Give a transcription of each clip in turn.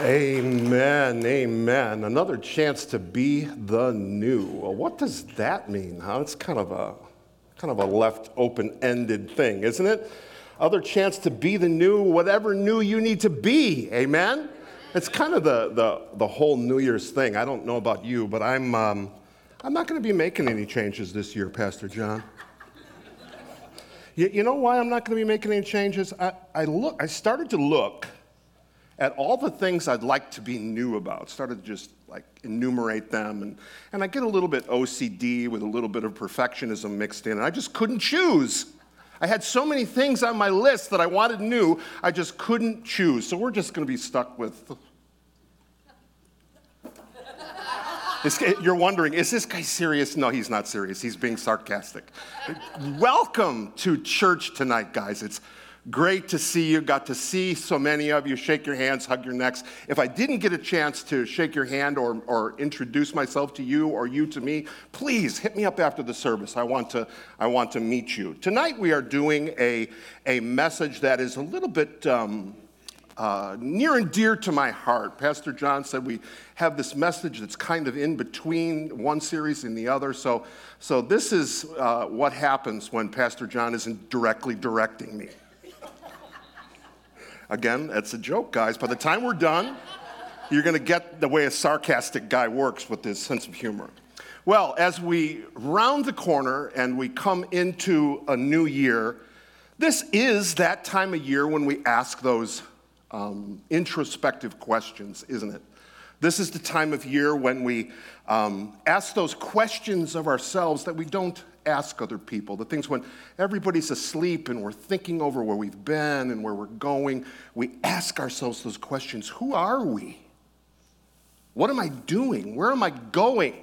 Amen, amen. Another chance to be the new. What does that mean? Huh? It's kind of a kind of a left open-ended thing, isn't it? Other chance to be the new, whatever new you need to be. Amen. It's kind of the the, the whole New Year's thing. I don't know about you, but I'm um, I'm not going to be making any changes this year, Pastor John. you, you know why I'm not going to be making any changes? I, I look. I started to look at all the things I'd like to be new about. Started to just like enumerate them. And, and I get a little bit OCD with a little bit of perfectionism mixed in. And I just couldn't choose. I had so many things on my list that I wanted new, I just couldn't choose. So we're just going to be stuck with. This, you're wondering, is this guy serious? No, he's not serious. He's being sarcastic. Welcome to church tonight, guys. It's Great to see you. Got to see so many of you. Shake your hands, hug your necks. If I didn't get a chance to shake your hand or, or introduce myself to you or you to me, please hit me up after the service. I want to, I want to meet you. Tonight we are doing a, a message that is a little bit um, uh, near and dear to my heart. Pastor John said we have this message that's kind of in between one series and the other. So, so this is uh, what happens when Pastor John isn't directly directing me. Again, that's a joke, guys. By the time we're done, you're going to get the way a sarcastic guy works with his sense of humor. Well, as we round the corner and we come into a new year, this is that time of year when we ask those um, introspective questions, isn't it? This is the time of year when we um, ask those questions of ourselves that we don't ask other people, the things when everybody's asleep and we're thinking over where we've been and where we're going, we ask ourselves those questions Who are we? What am I doing? Where am I going?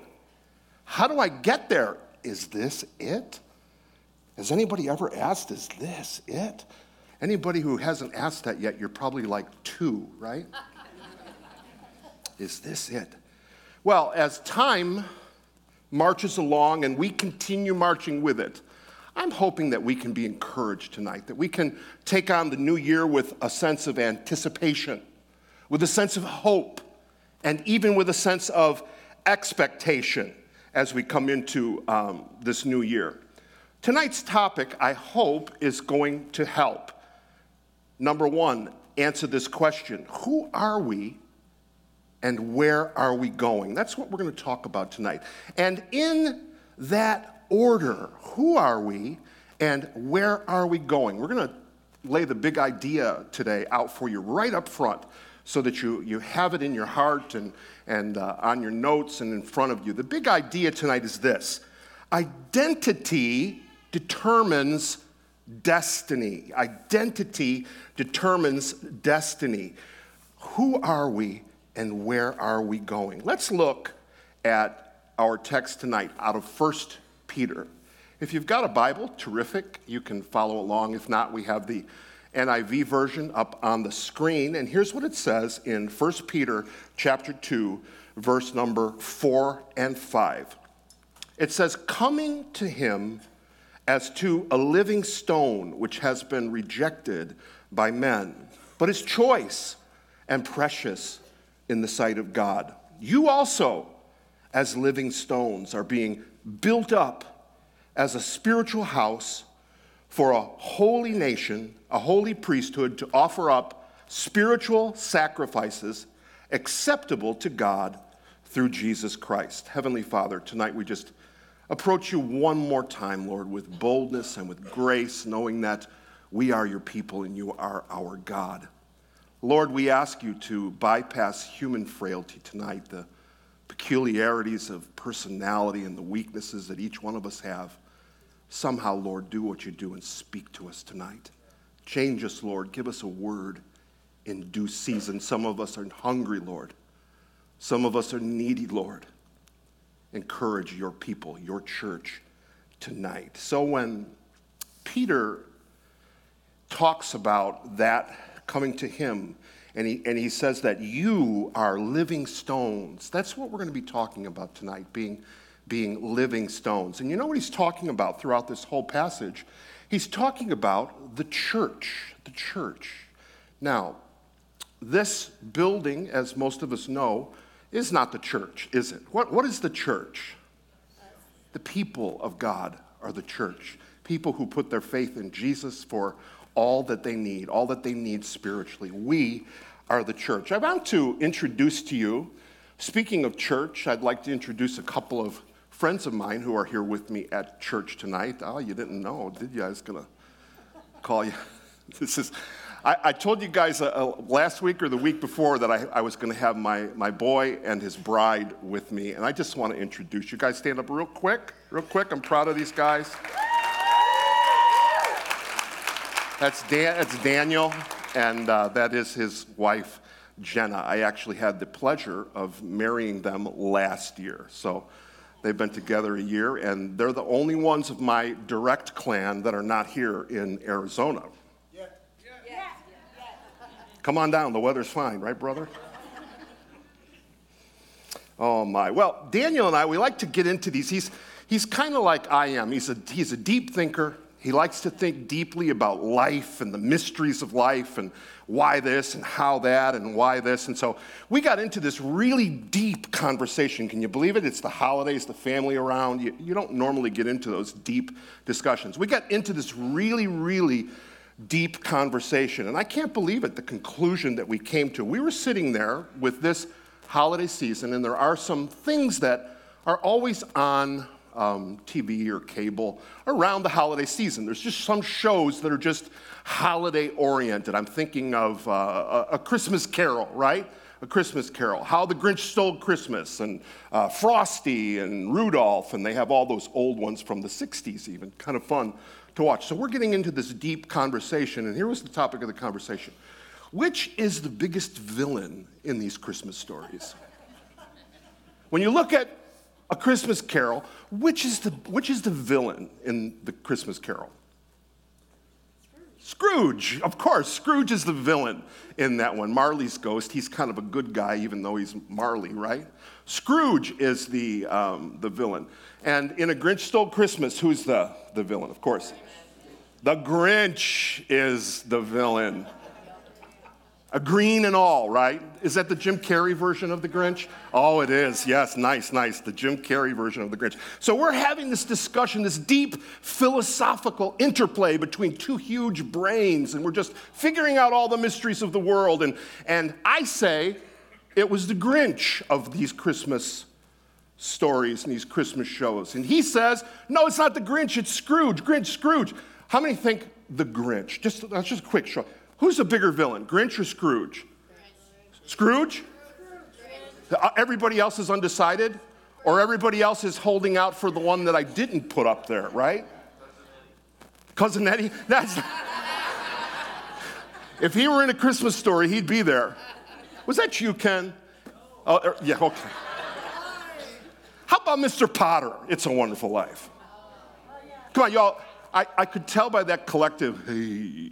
How do I get there? Is this it? Has anybody ever asked, Is this it? Anybody who hasn't asked that yet, you're probably like two, right? Is this it? Well, as time marches along and we continue marching with it, I'm hoping that we can be encouraged tonight, that we can take on the new year with a sense of anticipation, with a sense of hope, and even with a sense of expectation as we come into um, this new year. Tonight's topic, I hope, is going to help. Number one, answer this question Who are we and where are we going? That's what we're going to talk about tonight. And in that order, who are we and where are we going? We're going to lay the big idea today out for you right up front so that you, you have it in your heart and, and uh, on your notes and in front of you. The big idea tonight is this identity determines destiny. Identity determines destiny. Who are we and where are we going? Let's look at our text tonight out of 1 Peter. If you've got a Bible, terrific. You can follow along. If not, we have the NIV version up on the screen. And here's what it says in 1 Peter chapter 2, verse number 4 and 5. It says, Coming to him as to a living stone which has been rejected by men, but is choice and precious in the sight of God. You also, as living stones, are being built up as a spiritual house for a holy nation, a holy priesthood to offer up spiritual sacrifices acceptable to God through Jesus Christ. Heavenly Father, tonight we just approach you one more time, Lord, with boldness and with grace, knowing that we are your people and you are our God. Lord, we ask you to bypass human frailty tonight, the peculiarities of personality and the weaknesses that each one of us have. Somehow, Lord, do what you do and speak to us tonight. Change us, Lord. Give us a word in due season. Some of us are hungry, Lord. Some of us are needy, Lord. Encourage your people, your church tonight. So when Peter talks about that coming to him. And he, and he says that you are living stones. That's what we're going to be talking about tonight, being, being living stones. And you know what he's talking about throughout this whole passage? He's talking about the church, the church. Now, this building, as most of us know, is not the church, is it? What, what is the church? The people of God are the church. People who put their faith in Jesus for all that they need, all that they need spiritually. We are the church. I want to introduce to you, speaking of church, I'd like to introduce a couple of friends of mine who are here with me at church tonight. Oh, you didn't know, did you? I was going to call you. This is, I, I told you guys uh, uh, last week or the week before that I, I was going to have my, my boy and his bride with me, and I just want to introduce you guys. Stand up real quick, real quick. I'm proud of these guys. That's, Dan, that's Daniel, and uh, that is his wife, Jenna. I actually had the pleasure of marrying them last year. So They've been together a year, and they're the only ones of my direct clan that are not here in Arizona. Yeah. Yeah. Come on down, the weather's fine, right, brother? Oh my. Well, Daniel and I, we like to get into these. He's, he's kind of like I am. He's a, he's a deep thinker. He likes to think deeply about life and the mysteries of life and why this and how that and why this. And so we got into this really deep conversation. Can you believe it? It's the holidays, the family around. You, you don't normally get into those deep discussions. We got into this really, really deep conversation. And I can't believe it, the conclusion that we came to. We were sitting there with this holiday season, and there are some things that are always on um, TV or cable around the holiday season. There's just some shows that are just holiday oriented. I'm thinking of uh, a, Christmas Carol, right? A Christmas Carol, How the Grinch Stole Christmas, and uh, Frosty and Rudolph, and they have all those old ones from the 60s, even. Kind of fun to watch. So we're getting into this deep conversation, and here was the topic of the conversation Which is the biggest villain in these Christmas stories? When you look at a Christmas Carol, which is the, which is the villain in the Christmas Carol? Scrooge, of course. Scrooge is the villain in that one. Marley's ghost, he's kind of a good guy, even though he's Marley, right? Scrooge is the, um, the villain. And in A Grinch Stole Christmas, who's the, the villain? Of course. The Grinch is the villain. A green and all, right? Is that the Jim Carrey version of the Grinch? Oh, it is. Yes, nice, nice. The Jim Carrey version of the Grinch. So we're having this discussion, this deep philosophical interplay between two huge brains, and we're just figuring out all the mysteries of the world. And, and I say it was the Grinch of these Christmas stories and these Christmas shows. And he says, no, it's not the Grinch, it's Scrooge. Grinch, Scrooge. How many think the Grinch? Just, that's just a quick show. Who's the bigger villain, Grinch or Scrooge? Scrooge? Uh, everybody else is undecided? Or everybody else is holding out for the one that I didn't put up there, right? Cousin Eddie? That's. if he were in a Christmas story, he'd be there. Was that you, Ken? Oh, er, yeah, okay. How about Mr. Potter? It's a Wonderful Life. Come on, y'all. I, I could tell by that collective, hey,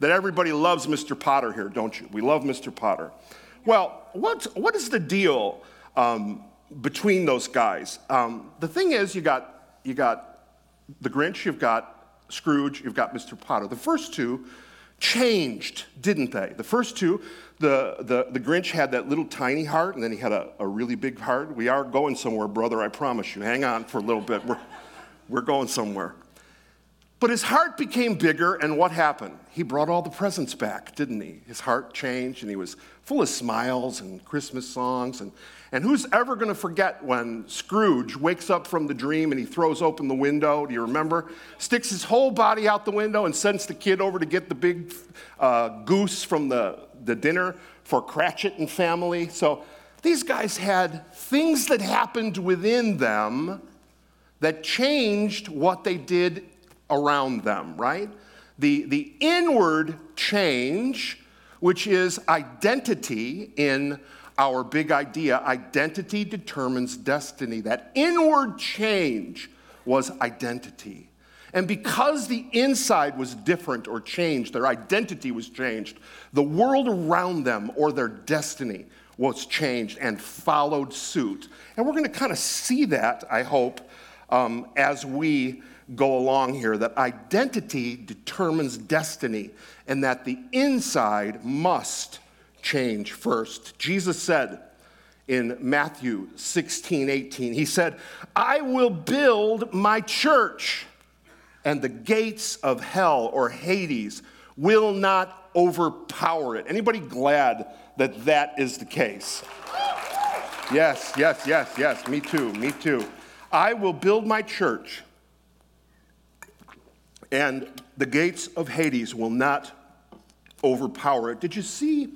that everybody loves Mr. Potter here, don't you? We love Mr. Potter. Well, what's, what is the deal um, between those guys? Um, the thing is, you got, you got the Grinch, you've got Scrooge, you've got Mr. Potter. The first two changed, didn't they? The first two, the, the, the Grinch had that little tiny heart, and then he had a, a really big heart. We are going somewhere, brother, I promise you. Hang on for a little bit. We're, we're going somewhere. But his heart became bigger, and what happened? He brought all the presents back, didn't he? His heart changed, and he was full of smiles and Christmas songs. And, and who's ever going to forget when Scrooge wakes up from the dream and he throws open the window? Do you remember? Sticks his whole body out the window and sends the kid over to get the big uh, goose from the, the dinner for Cratchit and family. So these guys had things that happened within them that changed what they did around them, right? The, the inward change, which is identity in our big idea identity determines destiny. That inward change was identity. And because the inside was different or changed, their identity was changed, the world around them or their destiny was changed and followed suit. And we're going to kind of see that, I hope, um, as we go along here that identity determines destiny and that the inside must change first. Jesus said in Matthew 16, 18, He said, I will build my church, and the gates of hell or Hades will not overpower it. Anybody glad that that is the case? Yes, yes, yes, yes. Me too, me too. I will build my church, and the gates of Hades will not overpower it. Did you see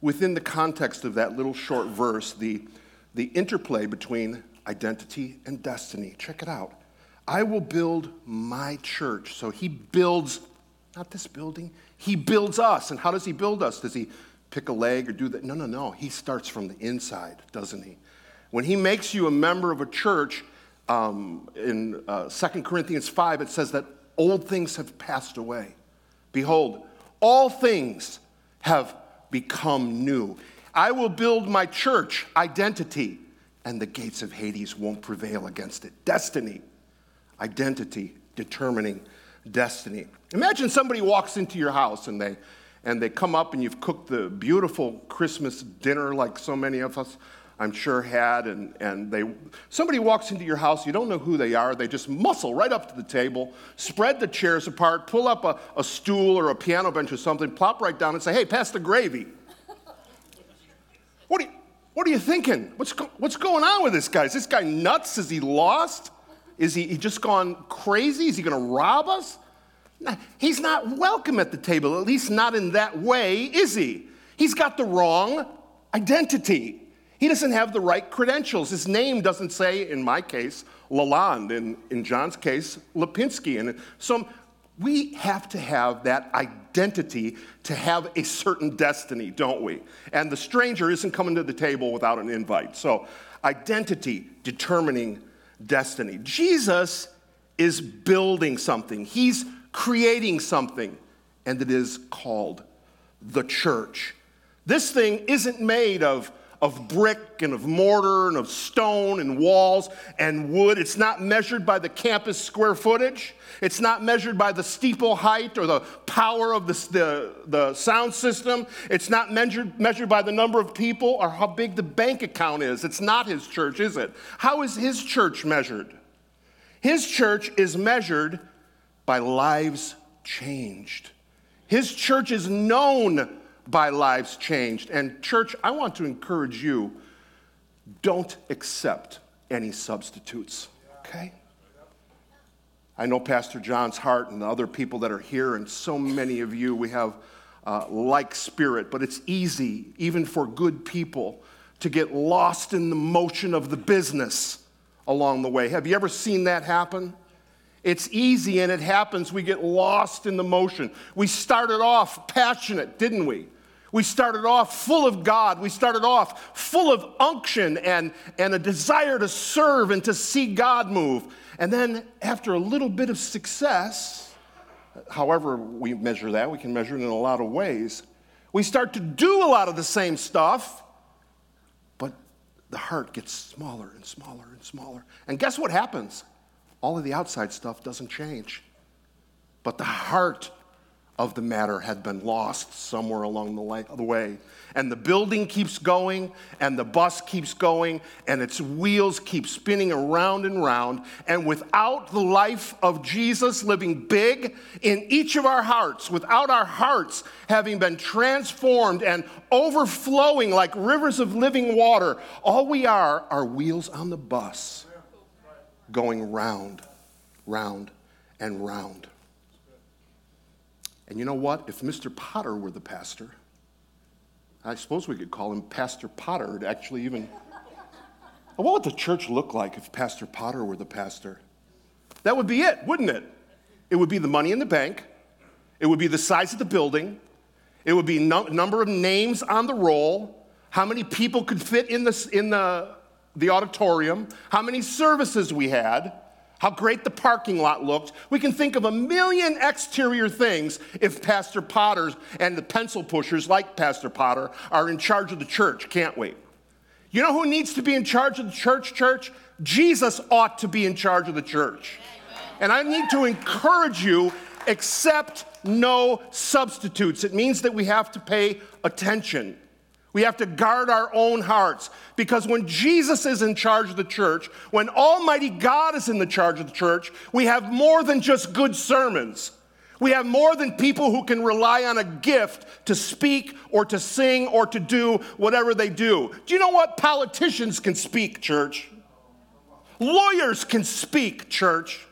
within the context of that little short verse the, the interplay between identity and destiny? Check it out. I will build my church. So he builds, not this building, he builds us. And how does he build us? Does he pick a leg or do that? No, no, no. He starts from the inside, doesn't he? When he makes you a member of a church, um, in uh, 2 Corinthians 5, it says that old things have passed away. Behold, all things have become new. I will build my church identity, and the gates of Hades won't prevail against it. Destiny, identity, determining destiny. Imagine somebody walks into your house and they and they come up and you've cooked the beautiful Christmas dinner like so many of us I'm sure had, and, and they, somebody walks into your house, you don't know who they are, they just muscle right up to the table, spread the chairs apart, pull up a, a stool or a piano bench or something, plop right down and say, hey, pass the gravy. what, are you, what are you thinking? What's, go, what's going on with this guy? Is this guy nuts? Is he lost? Is he, he just gone crazy? Is he going to rob us? He's not welcome at the table, at least not in that way, is he? He's got the wrong identity. He doesn't have the right credentials. His name doesn't say, in my case, LaLond, in, in John's case, Lipinski. And so we have to have that identity to have a certain destiny, don't we? And the stranger isn't coming to the table without an invite. So, identity determining destiny. Jesus is building something, he's creating something, and it is called the church. This thing isn't made of of brick and of mortar and of stone and walls and wood. It's not measured by the campus square footage. It's not measured by the steeple height or the power of the, the, the sound system. It's not measured, measured by the number of people or how big the bank account is. It's not his church, is it? How is his church measured? His church is measured by lives changed. His church is known by lives changed. And, church, I want to encourage you don't accept any substitutes, okay? I know Pastor John's heart and the other people that are here, and so many of you, we have uh, like spirit, but it's easy, even for good people, to get lost in the motion of the business along the way. Have you ever seen that happen? It's easy and it happens. We get lost in the motion. We started off passionate, didn't we? We started off full of God. We started off full of unction and, and a desire to serve and to see God move. And then, after a little bit of success, however we measure that, we can measure it in a lot of ways, we start to do a lot of the same stuff, but the heart gets smaller and smaller and smaller. And guess what happens? All of the outside stuff doesn't change, but the heart of the matter had been lost somewhere along the way. And the building keeps going, and the bus keeps going, and its wheels keep spinning around and round. And without the life of Jesus living big in each of our hearts, without our hearts having been transformed and overflowing like rivers of living water, all we are are wheels on the bus going round, round, and round. And you know what? If Mr. Potter were the pastor, I suppose we could call him Pastor Potter. It actually even. What would the church look like if Pastor Potter were the pastor? That would be it, wouldn't it? It would be the money in the bank. It would be the size of the building. It would be number of names on the roll. How many people could fit in the, in the, the auditorium? How many services we had? How great the parking lot looked. We can think of a million exterior things if Pastor Potter and the pencil pushers like Pastor Potter are in charge of the church, can't we? You know who needs to be in charge of the church, church? Jesus ought to be in charge of the church. And I need to encourage you accept no substitutes. It means that we have to pay attention. We have to guard our own hearts because when Jesus is in charge of the church, when Almighty God is in the charge of the church, we have more than just good sermons. We have more than people who can rely on a gift to speak or to sing or to do whatever they do. Do you know what? Politicians can speak, church. Lawyers can speak, church.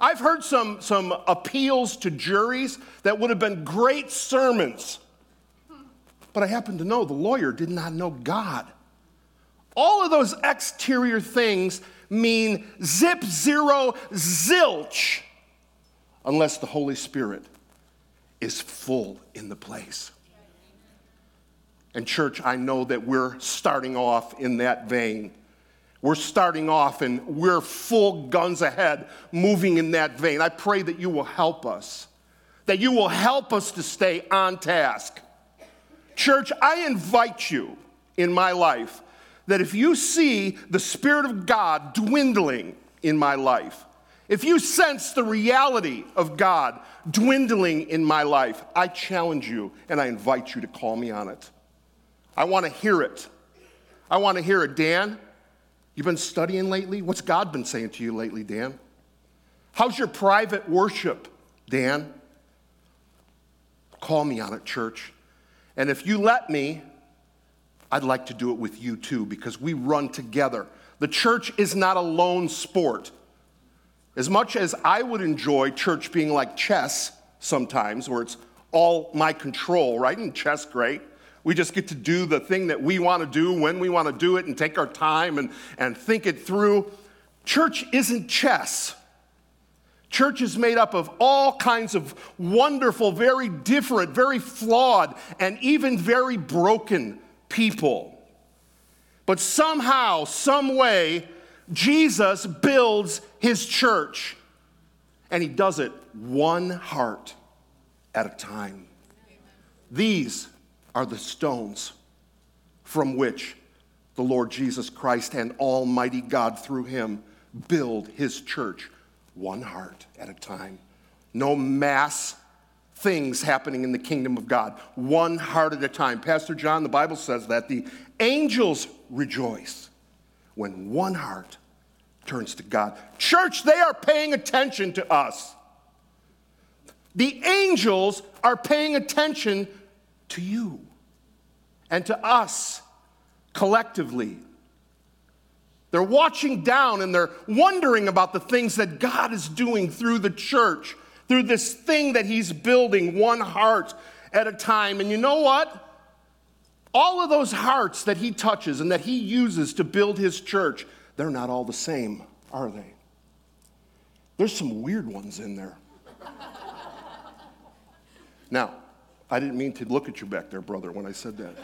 I've heard some, some appeals to juries that would have been great sermons but I happen to know the lawyer did not know God. All of those exterior things mean zip, zero, zilch, unless the Holy Spirit is full in the place. And, church, I know that we're starting off in that vein. We're starting off and we're full guns ahead, moving in that vein. I pray that you will help us, that you will help us to stay on task Church, I invite you in my life that if you see the Spirit of God dwindling in my life, if you sense the reality of God dwindling in my life, I challenge you and I invite you to call me on it. I want to hear it. I want to hear it. Dan, you've been studying lately? What's God been saying to you lately, Dan? How's your private worship, Dan? Call me on it, church. And if you let me, I'd like to do it with you too because we run together. The church is not a lone sport. As much as I would enjoy church being like chess sometimes, where it's all my control, right? And chess, great. We just get to do the thing that we want to do when we want to do it and take our time and, and think it through. Church isn't chess. Church is made up of all kinds of wonderful, very different, very flawed, and even very broken people. But somehow, some way, Jesus builds his church. And he does it one heart at a time. These are the stones from which the Lord Jesus Christ and Almighty God, through him, build his church one heart at a time. No mass things happening in the kingdom of God, one heart at a time. Pastor John, the Bible says that the angels rejoice when one heart turns to God. Church, they are paying attention to us. The angels are paying attention to you and to us collectively. They're watching down and they're wondering about the things that God is doing through the church, through this thing that He's building, one heart at a time. And you know what? All of those hearts that He touches and that He uses to build His church, they're not all the same, are they? There's some weird ones in there. now, I didn't mean to look at you back there, brother, when I said that.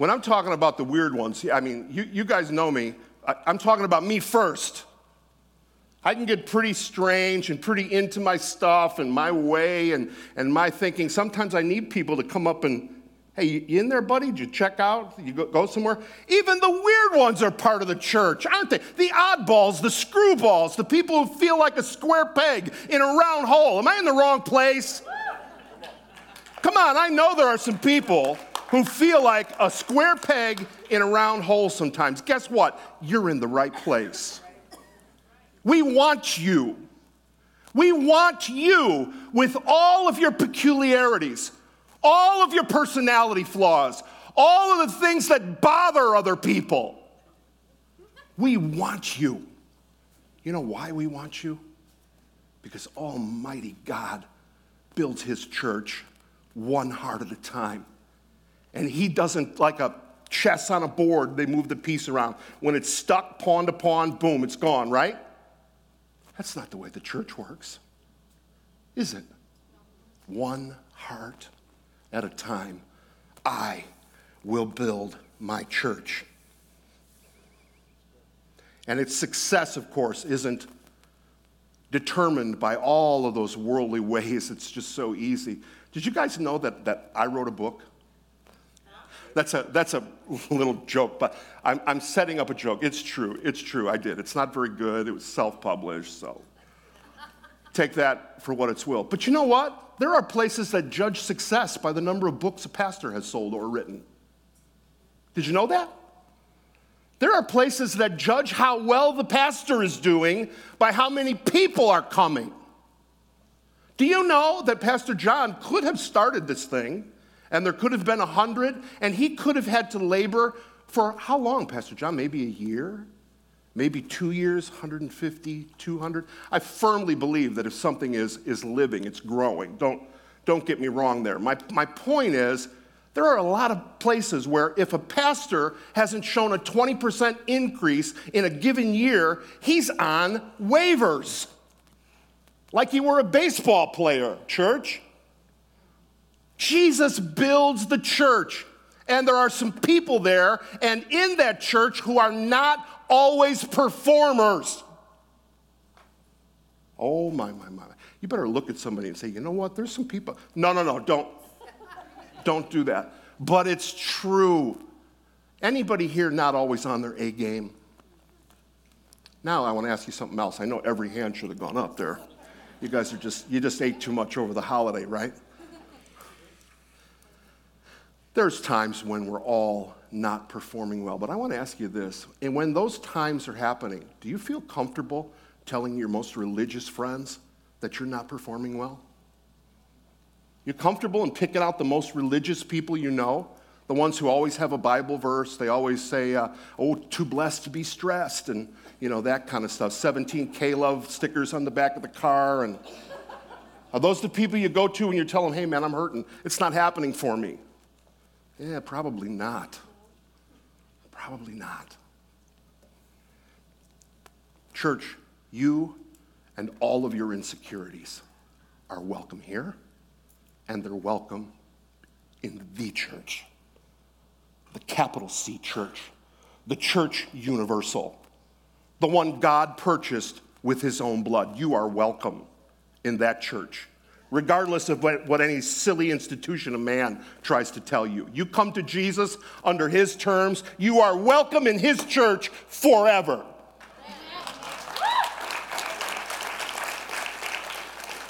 When I'm talking about the weird ones, I mean, you, you guys know me. I, I'm talking about me first. I can get pretty strange and pretty into my stuff and my way and, and my thinking. Sometimes I need people to come up and, hey, you in there, buddy? Did you check out? You go, go somewhere? Even the weird ones are part of the church, aren't they? The oddballs, the screwballs, the people who feel like a square peg in a round hole. Am I in the wrong place? Come on, I know there are some people who feel like a square peg in a round hole sometimes. Guess what? You're in the right place. We want you. We want you with all of your peculiarities, all of your personality flaws, all of the things that bother other people. We want you. You know why we want you? Because Almighty God builds His church one heart at a time. And he doesn't, like a chess on a board, they move the piece around. When it's stuck pawn to pawn, boom, it's gone, right? That's not the way the church works, is it? One heart at a time. I will build my church. And its success, of course, isn't determined by all of those worldly ways. It's just so easy. Did you guys know that, that I wrote a book? That's a, that's a little joke, but I'm, I'm setting up a joke. It's true. It's true. I did. It's not very good. It was self published, so. take that for what it's will. But you know what? There are places that judge success by the number of books a pastor has sold or written. Did you know that? There are places that judge how well the pastor is doing by how many people are coming. Do you know that Pastor John could have started this thing and there could have been a hundred and he could have had to labor for how long, Pastor John? Maybe a year? Maybe two years, 150, 200. I firmly believe that if something is, is living, it's growing. Don't, don't get me wrong there. My, my point is, there are a lot of places where if a pastor hasn't shown a 20% increase in a given year, he's on waivers. Like he were a baseball player, church. Jesus builds the church, and there are some people there and in that church who are not always performers. Oh, my, my, my. You better look at somebody and say, you know what? There's some people. No, no, no, don't. don't do that. But it's true. Anybody here not always on their A game? Now I want to ask you something else. I know every hand should have gone up there. You guys are just, you just ate too much over the holiday, right? There's times when we're all not performing well, but I want to ask you this. And when those times are happening, do you feel comfortable telling your most religious friends that you're not performing well? You're comfortable in picking out the most religious people you know, the ones who always have a Bible verse. They always say, uh, oh, too blessed to be stressed, and you know, that kind of stuff. 17 K-LOVE stickers on the back of the car. And are those the people you go to when you're telling, hey, man, I'm hurting? It's not happening for me. Yeah, probably not. Probably not. Church, you and all of your insecurities are welcome here, and they're welcome in the church, the capital C church, the church universal, the one God purchased with his own blood. You are welcome in that church regardless of what, what, any silly institution of man tries to tell you. You come to Jesus under his terms, you are welcome in his church forever.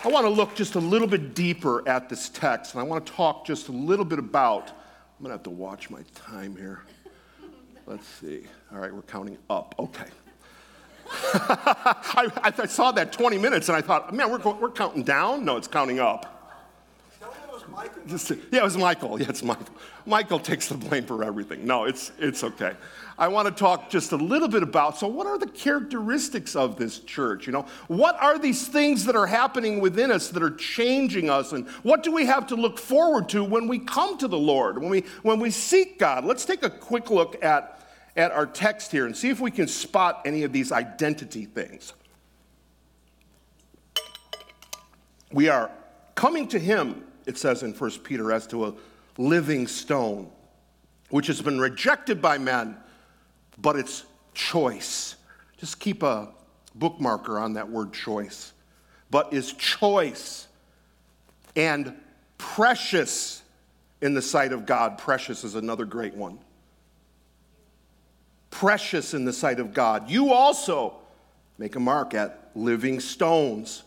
I want to look just a little bit deeper at this text, and I want to talk just a little bit about. I'm going to have to watch my time here. Let's see. All right, we're counting up. Okay. I, I, saw that 20 minutes and I thought, man, we're, we're counting down? No, it's counting up. Just, yeah, it was Michael. Yeah, it's Michael. Michael takes the blame for everything. No, it's, it's okay. I want to talk just a little bit about so, what are the characteristics of this church? You know, what are these things that are happening within us that are changing us? And what do we have to look forward to when we come to the Lord, when we, when we seek God? Let's take a quick look at at our text here and see if we can spot any of these identity things. We are coming to him, it says in 1 Peter, as to a living stone, which has been rejected by men, but it's choice. Just keep a bookmarker on that word choice. But is choice and precious in the sight of God. Precious is another great one precious in the sight of God. You also make a mark at living stones,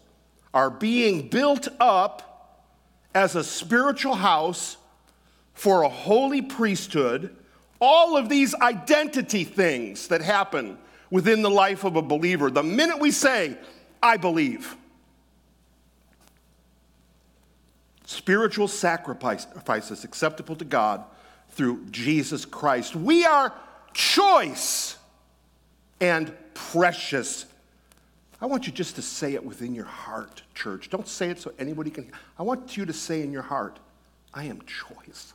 are being built up as a spiritual house for a holy priesthood. All of these identity things that happen within the life of a believer. The minute we say, I believe, spiritual sacrifices acceptable to God through Jesus Christ. We are choice and precious. I want you just to say it within your heart, church. Don't say it so anybody can. I want you to say in your heart, I am choice.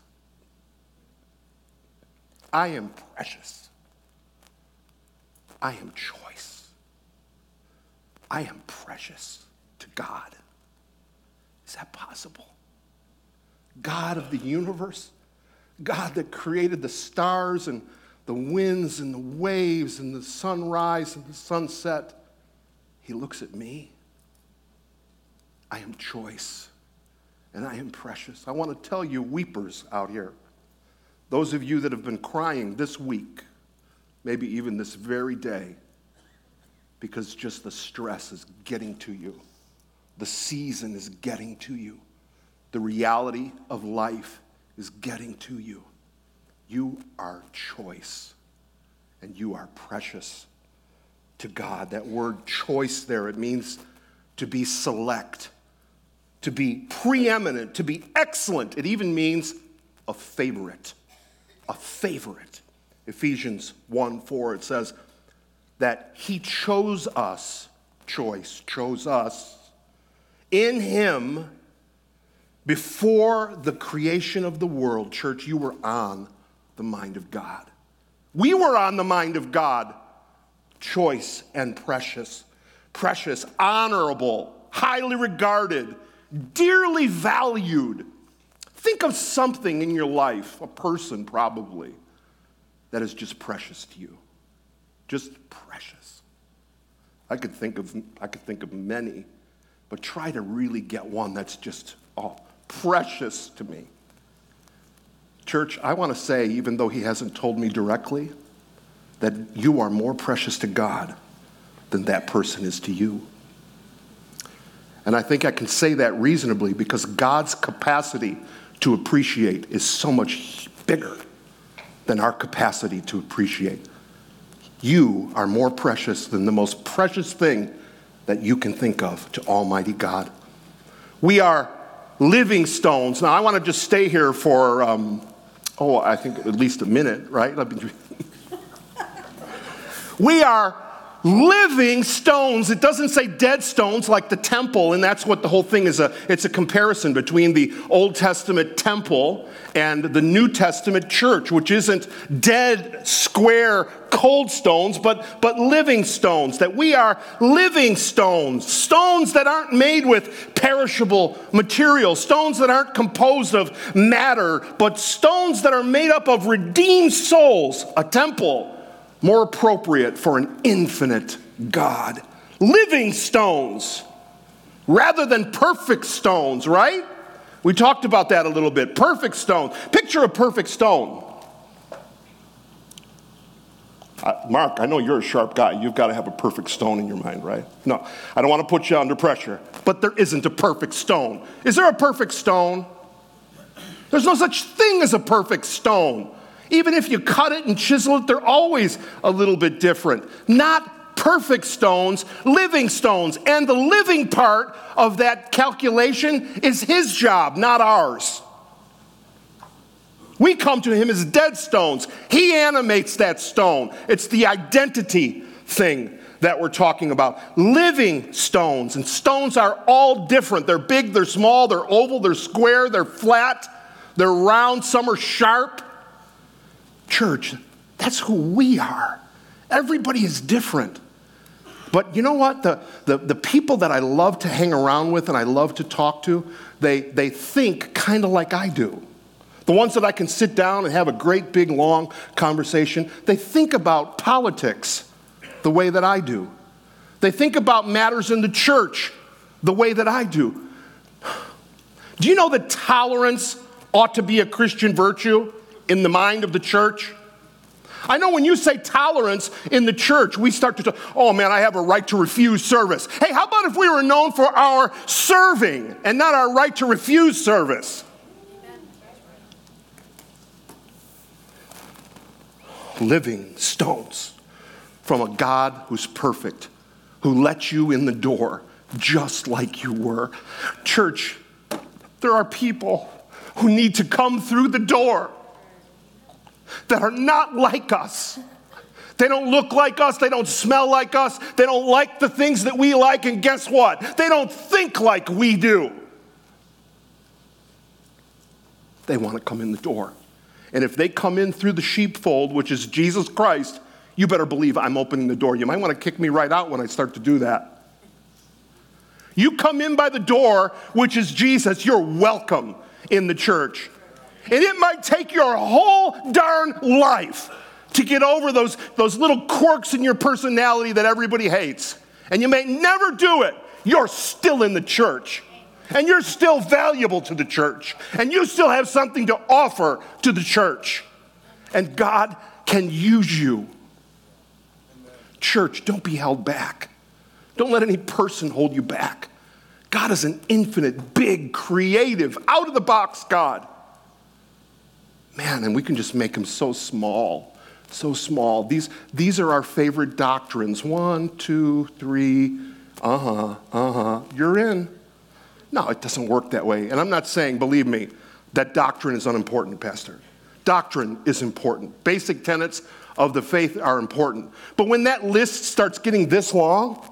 I am precious. I am choice. I am precious to God. Is that possible? God of the universe, God that created the stars and the winds and the waves and the sunrise and the sunset. He looks at me. I am choice and I am precious. I want to tell you, weepers out here, those of you that have been crying this week, maybe even this very day, because just the stress is getting to you. the season is getting to you. The reality of life is getting to you. You are choice, and you are precious to God. That word choice there, it means to be select, to be preeminent, to be excellent. It even means a favorite. A favorite. Ephesians 1 4, it says that He chose us, choice, chose us in Him before the creation of the world. Church, you were on the mind of God. We were on the mind of God choice and precious, precious, honorable, highly regarded, dearly valued. Think of something in your life, a person probably, that is just precious to you. Just precious. I could think of, I could think of many, but try to really get one that's just, oh, precious to me. Church, I want to say, even though he hasn't told me directly, that you are more precious to God than that person is to you. And I think I can say that reasonably because God's capacity to appreciate is so much bigger than our capacity to appreciate. You are more precious than the most precious thing that you can think of to Almighty God. We are living stones. Now, I want to just stay here for, um, oh, I think at least a minute, right? We are living stones. It doesn't say dead stones like the temple, and that's what the whole thing is. A, it's a comparison between the Old Testament temple and the New Testament church, which isn't dead, square, cold stones, but, but living stones. That we are living stones, stones that aren't made with perishable materials, stones that aren't composed of matter, but stones that are made up of redeemed souls, a temple more appropriate for an infinite God. Living stones rather than perfect stones, right? We talked about that a little bit. Perfect stone. Picture a perfect stone. Uh, Mark, I know you're a sharp guy. You've got to have a perfect stone in your mind, right? No, I don't want to put you under pressure, but there isn't a perfect stone. Is there a perfect stone? There's no such thing as a perfect stone. Even if you cut it and chisel it, they're always a little bit different. Not perfect stones, living stones. And the living part of that calculation is his job, not ours. We come to him as dead stones. He animates that stone. It's the identity thing that we're talking about. Living stones. And stones are all different. They're big, they're small, they're oval, they're square, they're flat, they're round, some are sharp. Church, that's who we are. Everybody is different. But you know what? The, the, the people that I love to hang around with and I love to talk to, they, they think kind of like I do. The ones that I can sit down and have a great big long conversation, they think about politics the way that I do. They think about matters in the church the way that I do. Do you know that tolerance ought to be a Christian virtue? In the mind of the church? I know when you say tolerance in the church, we start to talk, oh man, I have a right to refuse service. Hey, how about if we were known for our serving and not our right to refuse service? Living stones from a God who's perfect, who let you in the door just like you were. Church, there are people who need to come through the door that are not like us. They don't look like us. They don't smell like us. They don't like the things that we like. And guess what? They don't think like we do. They want to come in the door. And if they come in through the sheepfold, which is Jesus Christ, you better believe I'm opening the door. You might want to kick me right out when I start to do that. You come in by the door, which is Jesus, you're welcome in the church. And it might take your whole darn life to get over those, those little quirks in your personality that everybody hates. And you may never do it. You're still in the church. And you're still valuable to the church. And you still have something to offer to the church. And God can use you. Church, don't be held back. Don't let any person hold you back. God is an infinite, big, creative, out of the box God. Man, and we can just make them so small, so small. These, these are our favorite doctrines. One, two, three, uh huh, uh huh. You're in. No, it doesn't work that way. And I'm not saying, believe me, that doctrine is unimportant, Pastor. Doctrine is important. Basic tenets of the faith are important. But when that list starts getting this long,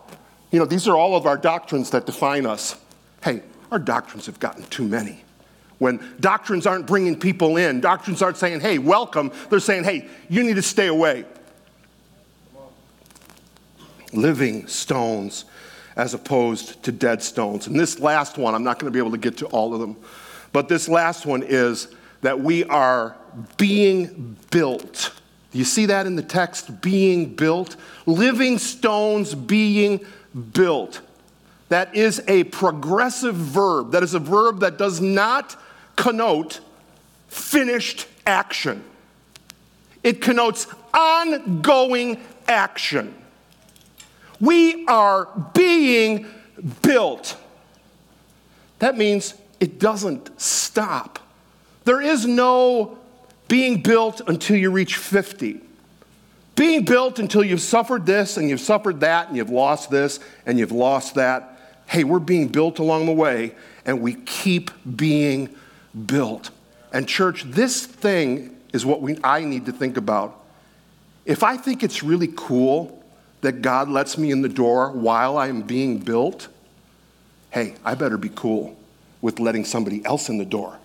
you know, these are all of our doctrines that define us. Hey, our doctrines have gotten too many. When doctrines aren't bringing people in, doctrines aren't saying, hey, welcome, they're saying, hey, you need to stay away. Living stones as opposed to dead stones. And this last one, I'm not going to be able to get to all of them, but this last one is that we are being built. You see that in the text? Being built. Living stones being built. That is a progressive verb. That is a verb that does not connote finished action, it connotes ongoing action. We are being built. That means it doesn't stop. There is no being built until you reach 50. Being built until you've suffered this and you've suffered that and you've lost this and you've lost that. Hey, we're being built along the way and we keep being built. And, church, this thing is what we, I need to think about. If I think it's really cool that God lets me in the door while I'm being built, hey, I better be cool with letting somebody else in the door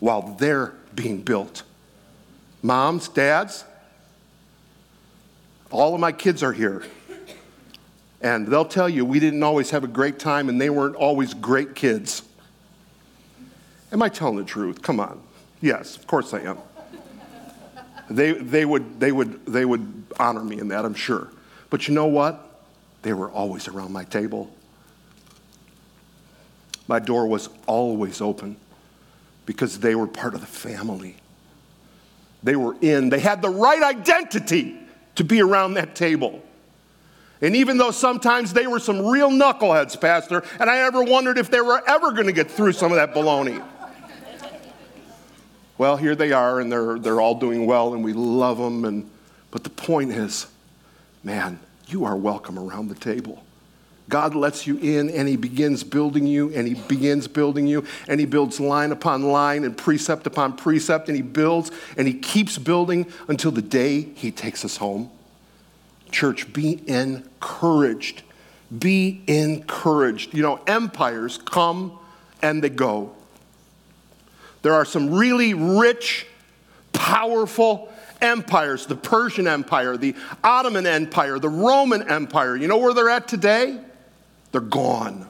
while they're being built. Moms, dads, all of my kids are here. And they'll tell you we didn't always have a great time and they weren't always great kids. Am I telling the truth? Come on. Yes, of course I am. They, they, would, they, would, they would honor me in that, I'm sure. But you know what? They were always around my table. My door was always open because they were part of the family. They were in, they had the right identity to be around that table. And even though sometimes they were some real knuckleheads, Pastor, and I ever wondered if they were ever going to get through some of that baloney. Well, here they are, and they're, they're all doing well, and we love them. And, but the point is, man, you are welcome around the table. God lets you in and He begins building you and He begins building you and He builds line upon line and precept upon precept and He builds and He keeps building until the day He takes us home. Church, be encouraged. Be encouraged. You know, empires come and they go. There are some really rich, powerful empires the Persian Empire, the Ottoman Empire, the Roman Empire. You know where they're at today? They're gone.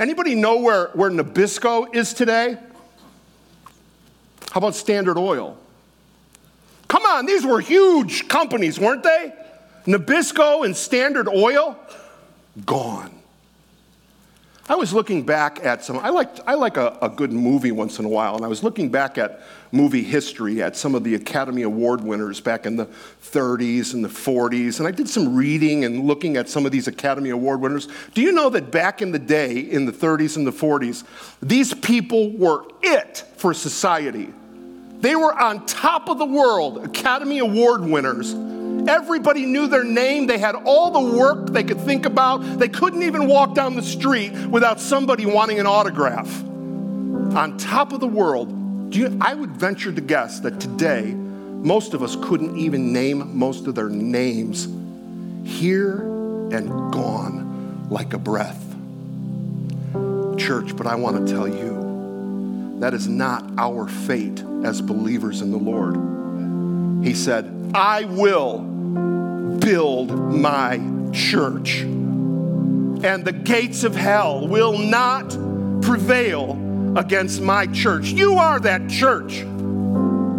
Anybody know where, where Nabisco is today? How about Standard Oil? Come on, these were huge companies, weren't they? Nabisco and Standard Oil, gone. I was looking back at some, I like, I like a, a, good movie once in a while, and I was looking back at movie history, at some of the Academy Award winners back in the 30s and the 40s, and I did some reading and looking at some of these Academy Award winners. Do you know that back in the day, in the 30s and the 40s, these people were it for society? They were on top of the world, Academy Award winners Everybody knew their name. They had all the work they could think about. They couldn't even walk down the street without somebody wanting an autograph. On top of the world, you, I would venture to guess that today, most of us couldn't even name most of their names. Here and gone like a breath. Church, but I want to tell you that is not our fate as believers in the Lord. He said, I will build my church. And the gates of hell will not prevail against my church. You are that church.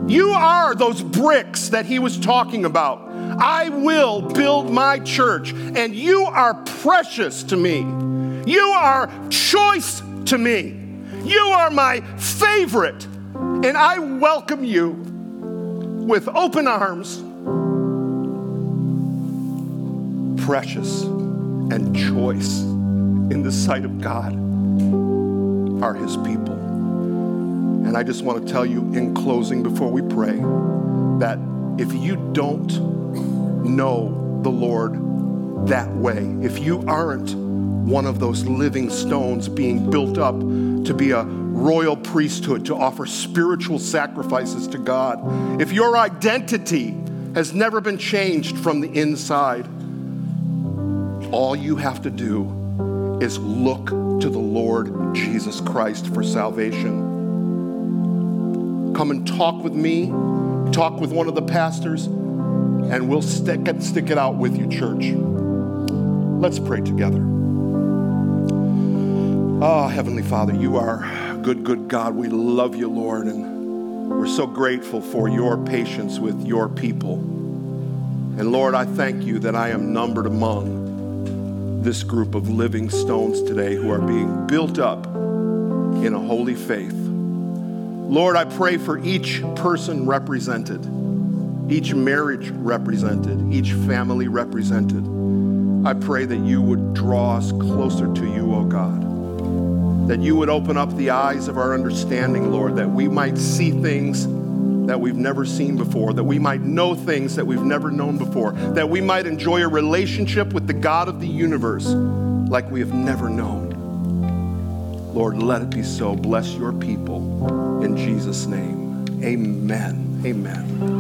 You are those bricks that he was talking about. I will build my church, and you are precious to me. You are choice to me. You are my favorite, and I welcome you with open arms precious and choice in the sight of God. are his people. And I just want to tell you in closing before we pray that if you don't know the Lord that way, if you aren't one of those living stones being built up to be a royal priesthood, to offer spiritual sacrifices to God, if your identity has never been changed from the inside, all you have to do is look to the Lord Jesus Christ for salvation. Come and talk with me, talk with one of the pastors, and we'll stick it, stick it out with you, church. Let's pray together. Oh, Heavenly Father, you are good, good God. We love you, Lord, and we're so grateful for your patience with your people. And Lord, I thank you that I am numbered among this group of living stones today who are being built up in a holy faith. Lord, I pray for each person represented, each marriage represented, each family represented. I pray that you would draw us closer to you, O oh God that you would open up the eyes of our understanding, Lord, that we might see things that we've never seen before, that we might know things that we've never known before, that we might enjoy a relationship with the God of the universe like we have never known. Lord, let it be so. Bless your people in Jesus' name. Amen. Amen.